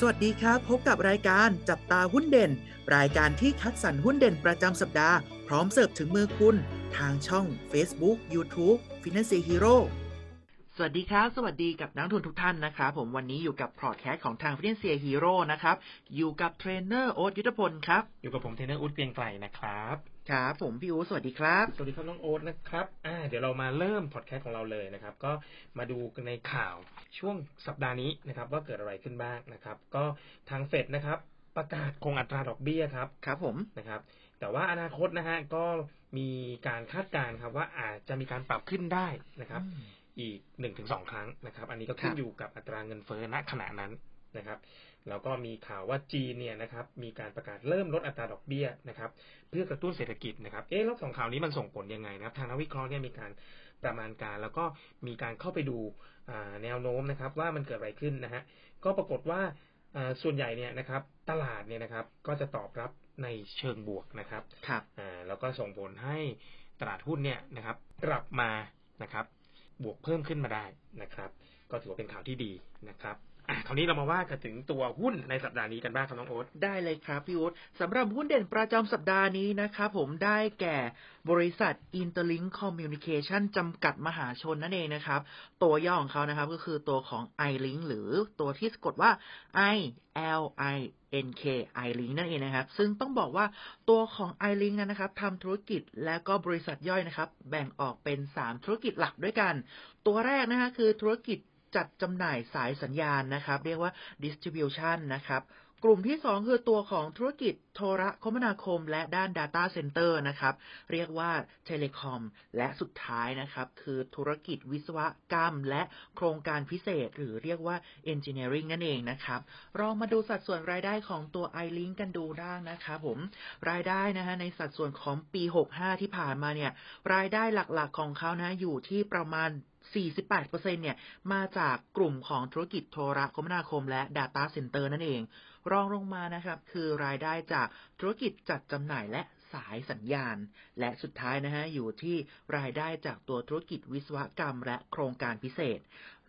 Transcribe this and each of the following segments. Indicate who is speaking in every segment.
Speaker 1: สวัสดีครับ พบกับรายการจับตาหุ้นเด่น รายการที่คัดสรรหุ้นเด่นประจำสัปดาห์ พร้อมเสิร์ฟถึงมือคุณ ทางช่อง Facebook YouTube Finance Hero สวัสดีครับ สวัสดีกับนักลงทุนทุกท่านนะครับผมวันนี้อยู่กับพอดแคสต์ของทาง Finance Hero นะครับ อยู่กับเทรนเนอร์โอ๊ตยุทธพลครับ
Speaker 2: อยู่กับผมเทรนเนอร์อุ๊ดเกรียงไกรนะครับ
Speaker 1: ครับ ผมพี่อู๋สวัสดีครับ
Speaker 2: สวัสดีครับน้องโอ๊ตนะครับอ่าเดี๋ยวเรามาเริ่มพอดแคสต์ของเราเลยนะครับ ก็มาดูในข่าวช่วงสัปดาห์นี้นะครับ ว่าเกิดอะไรขึ้นบ้างนะครับ ก็ทางเฟดนะครับ ประกาศคงอัตราดอกเบี้ยครับ
Speaker 1: ครับผม
Speaker 2: นะครับแต่ว่าอนาคตนะฮะก็มีการคาดการณ์ครับว่าอาจจะมีการปรับขึ้นได้นะครับ อีกหนึ่งถึงสองครั้งนะครับ อันนี้ก็ขึ้
Speaker 1: คนรับ
Speaker 2: อยู่กับอัตราเงินเฟ้อณขณะนั้นนะครับแล้วก็มีข่าวว่าจีนเนี่ยนะครับมีการประกาศเริ่มลดอัตราดอกเบี้ยนะครับ เพื่อกระตุ้นเศรษฐกิจนะครับเอ๊ะแล้วสองข่าวนี้มันส่งผลยังไงนะครับทางนักวิเคราะห์เนี่ยมีการประมาณการ แล้วก็มีการเข้าไปดูอ่าแนวโน้มนะครับ ว่ามันเกิดอะไรขึ้นนะฮะก็ปรากฏว่าอ่าส่วนใหญ่เนี่ยนะครับ ตลาดเนี่ยนะครับ ก็จะตอบรับในเชิงบวกนะครับ
Speaker 1: ครับ
Speaker 2: อ่าแล้วก็ส่งผลให้ตลาดหุ้นเนี่ยนะครับ กลับมานะครับ บวกเพิ่มขึ้นมาได้นะครับ ก็ถือว่าเป็นข่าวที่ดีนะครับ อะคราวนี้เรามาว่ากันถึงตัวหุ้นในสัปดาห์นี้กันบ้างครับน้องโอ๊ต
Speaker 1: ได้เลยครับพี่อู๊ดสำหรับหุ้นเด่นประจำสัปดาห์นี้นะครับผมได้แก่บริษัท Interlink Communication จำกัดมหาชนนั่นเองนะครับ ตัวย่อของเขานะครับก็คือตัวของ iLink หรือตัวที่สะกดว่า I L I N K iLink นั่นเองนะครับ ซึ่งต้องบอกว่าตัวของ iLink นั้นนะครับทำธุรกิจและก็บริษัทย่อยนะครับ แบ่งออกเป็น 3 ธุรกิจหลักด้วยกัน ตัวแรกนะฮะคือธุรกิจ จัดจำหน่ายสายสัญญาณนะครับ เรียกว่า distribution นะครับ กลุ่มที่ 2 คือตัวของธุรกิจโทรคมนาคม และด้าน Data Center นะครับ เรียกว่า Telecom และสุดท้ายนะครับ คือธุรกิจวิศวกรรม และโครงการพิเศษ หรือเรียกว่า Engineering นั่นเองนะครับ เรามาดูสัดส่วนรายได้ของตัว iLink กันดูด้านะครับผมรายได้นะฮะในสัดส่วนของปี 65 ที่ผ่านมาเนี่ยรายได้หลักๆของเขานะอยู่ที่ประมาณ48%เนี่ย มาจากกลุ่มของธุรกิจโทรคมนาคมและ Data Center นั่นเอง รองลงมานะครับ คือรายได้จากธุรกิจจัดจำหน่ายและสายสัญญาณ และสุดท้ายนะฮะอยู่ที่รายได้จากตัวธุรกิจวิศวกรรม และโครงการพิเศษ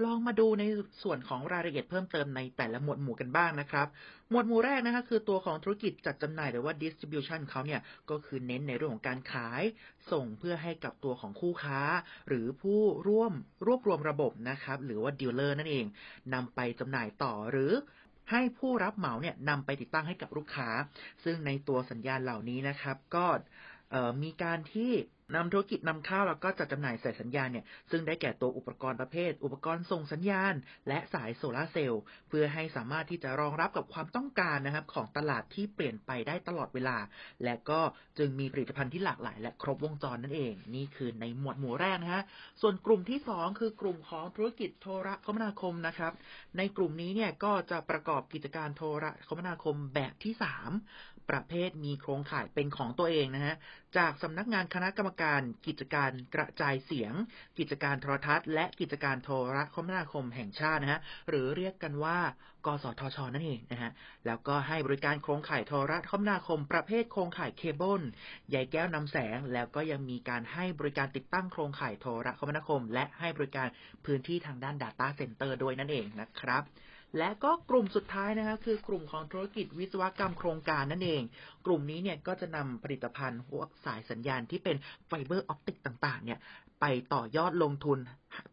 Speaker 1: ลองมาดูในส่วนของรายละเอียดเพิ่มเติมในแต่ละหมวดหมู่กันบ้างนะครับ หมวดหมู่แรกนะคะคือตัวของธุรกิจจัดจำหน่ายหรือว่า distribution เขาเนี่ยก็คือเน้นในเรื่องของการขาย ส่งเพื่อให้กับตัวของคู่ค้า หรือผู้ร่วมรวบรวมระบบนะครับหรือว่าดีลเลอร์นั่นเองนำไปจำหน่ายต่อหรือ ให้ผู้รับเหมาเนี่ยนำไปติดตั้งให้กับลูกค้า ซึ่งในตัวสัญญาณเหล่านี้นะครับ ก็มีการที่ นำธุรกิจนำเข้าแล้วก็จัดจำหน่ายสายสัญญาณเนี่ยซึ่งได้แก่ตัวอุปกรณ์ประเภท อุปกรณ์ส่งสัญญาณ และสายโซลาร์เซลล์เพื่อให้สามารถที่จะรองรับกับความต้องการนะครับของตลาดที่เปลี่ยนไปได้ตลอดเวลา และก็จึงมีผลิตภัณฑ์ที่หลากหลาย และครบวงจรนั่นเอง นี่คือในหมวดหมู่แรกนะฮะส่วนกลุ่มที่ 2 คือกลุ่มของธุรกิจโทรคมนาคมนะครับ ในกลุ่มนี้เนี่ยก็จะประกอบกิจการโทรคมนาคมแบบที่ 3 ประเภทมีโครงข่ายเป็นของตัวเองนะฮะ จากสำนักงานคณะกรรมการกิจการกระจายเสียง กิจการโทรทัศน์ และกิจการโทรคมนาคมแห่งชาตินะฮะ หรือเรียกกันว่า กสทช นั่นเองนะฮะ แล้วก็ให้บริการโครงข่ายโทรคมนาคม ประเภทโครงข่ายเคเบิลใยแก้วนำแสง แล้วก็ยังมีการให้บริการติดตั้งโครงข่ายโทรคมนาคม และให้บริการพื้นที่ทางด้าน Data Center ด้วยนั่นเองนะครับ และก็กลุ่มสุดท้ายนะครับคือกลุ่มของธุรกิจวิศวกรรมโครงการนั่นเอง กลุ่มนี้เนี่ยก็จะนำผลิตภัณฑ์พวกสายสัญญาณที่เป็นไฟเบอร์ออปติกต่างๆ เนี่ยไปต่อยอดลงทุน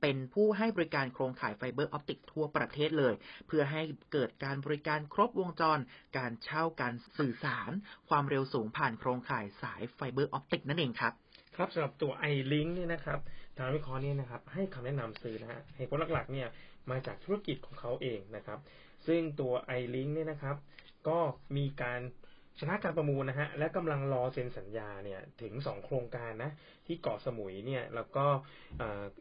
Speaker 1: เป็นผู้ให้บริการโครงข่ายไฟเบอร์ออปติกทั่วประเทศเลย เพื่อให้เกิดการบริการครบวงจร การเช่าการสื่อสาร ความเร็วสูงผ่านโครงข่ายสายไฟเบอร์ออปติกนั่นเองครับ
Speaker 2: ครับสำหรับตัว iLink เนี่ยนะครับทางวิเคราะห์เนี่ยนะครับ ให้คำแนะนำซื้อนะฮะเหตุผลหลักๆ เนี่ยมาจากธุรกิจของเขาเองนะครับ ซึ่งตัว iLink เนี่ยนะครับ ก็มีการชนะการประมูลนะฮะและกำลังรอเซ็นสัญญาเนี่ยถึง 2 โครงการนะที่เกาะสมุยเนี่ยแล้วก็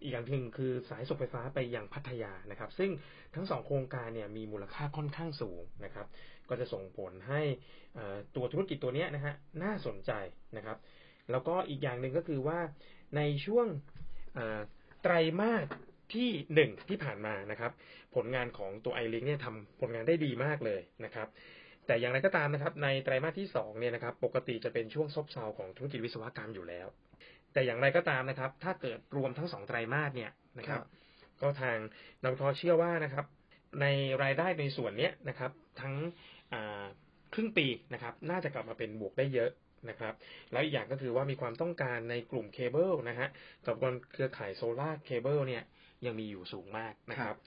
Speaker 2: อีกอย่างหนึ่งคือสายส่งไฟฟ้าไปยังพัทยานะครับ ซึ่งทั้งสองโครงการเนี่ยมีมูลค่าค่อนข้างสูงนะครับ ก็จะส่งผลให้ตัวธุรกิจตัวเนี้ยนะฮะน่าสนใจนะครับ แล้วก็อีกอย่างหนึ่งก็คือว่าในช่วงเอ่อไตรมาสที่หนึ่งที่ผ่านมานะครับ ผลงานของตัว i l i n k เนี่ยทำผลงานได้ดีมากเลยนะครับ แต่อย่างไรก็ตามนะครับ ในไตรมาสที่สองเนี่ยนะครับ ปกติจะเป็นช่วงซบเซาของธุรกิจวิศวกรรมอยู่แล้ว แต่อย่างไรก็ตามนะครับ ถ้าเกิดรวมทั้งสองไตรมาสเนี่ยนะครับ
Speaker 1: ครับ
Speaker 2: ก็ทางนักวิเคราะห์เชื่อว่านะครับ ในรายได้ในส่วนเนี้ยนะครับ ทั้งอ่าครึ่งปีนะครับ น่าจะกลับมาเป็นบวกได้เยอะ นะครับแล้วอีกอย่างก็คือว่ามีความต้องการในกลุ่มเคเบิลนะฮะกับกเครือข่ายโซลาร์เคเบิลเนี่ยยังมีอยู่สูงมากนะครับ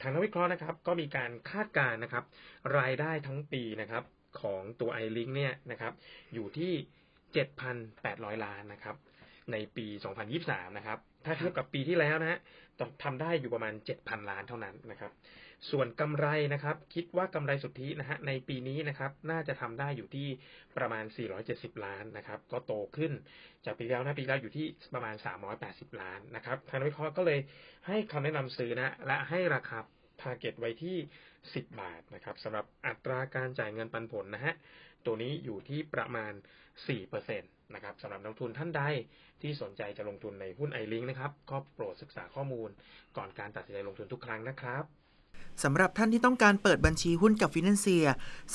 Speaker 2: ทางนักวิเคราะห์นะครับ ก็มีการคาดการณ์นะครับ รายได้ทั้งปีนะครับ ของตัว i อลิงเนี่ยนะครับ อยู่ที่ 7,800 ล้านนะครับ ในปี 2023 นะครับ ถ้าเทียบกับปีที่แล้วนะฮะต้องทำได้อยู่ประมาณ 7,000 ล้านเท่านั้นนะครับ ส่วนกำไรนะครับ คิดว่ากำไรสุทธินะฮะในปีนี้นะครับ น่าจะทำได้อยู่ที่ประมาณ 470 ล้านนะครับ ก็โตขึ้นจากปีแล้วนะปีแล้วอยู่ที่ประมาณ 380 ล้านนะครับทางนักวิเคราะห์ก็เลยให้คำแนะนำซื้อนะและให้ราคา target ไว้ที่ 10 บาทนะครับสำหรับอัตราการจ่ายเงินปันผลนะฮะตัวนี้อยู่ที่ประมาณ 4%นะครับสำหรับนักลงทุนท่านใดที่สนใจจะลงทุนในหุ้นไอลิงนะครับก็โปรดศึกษาข้อมูล ก่อนการตัดสินใจลงทุนทุกครั้งนะครับ
Speaker 1: สำหรับท่านที่ต้องการเปิดบัญชีหุ้นกับฟินนเซีย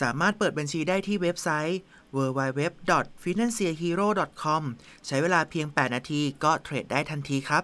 Speaker 1: สามารถเปิดบัญชีได้ที่เว็บไซต์ www.financehero.com ใช้เวลาเพียง 8 นาทีก็เทรดได้ทันทีครับ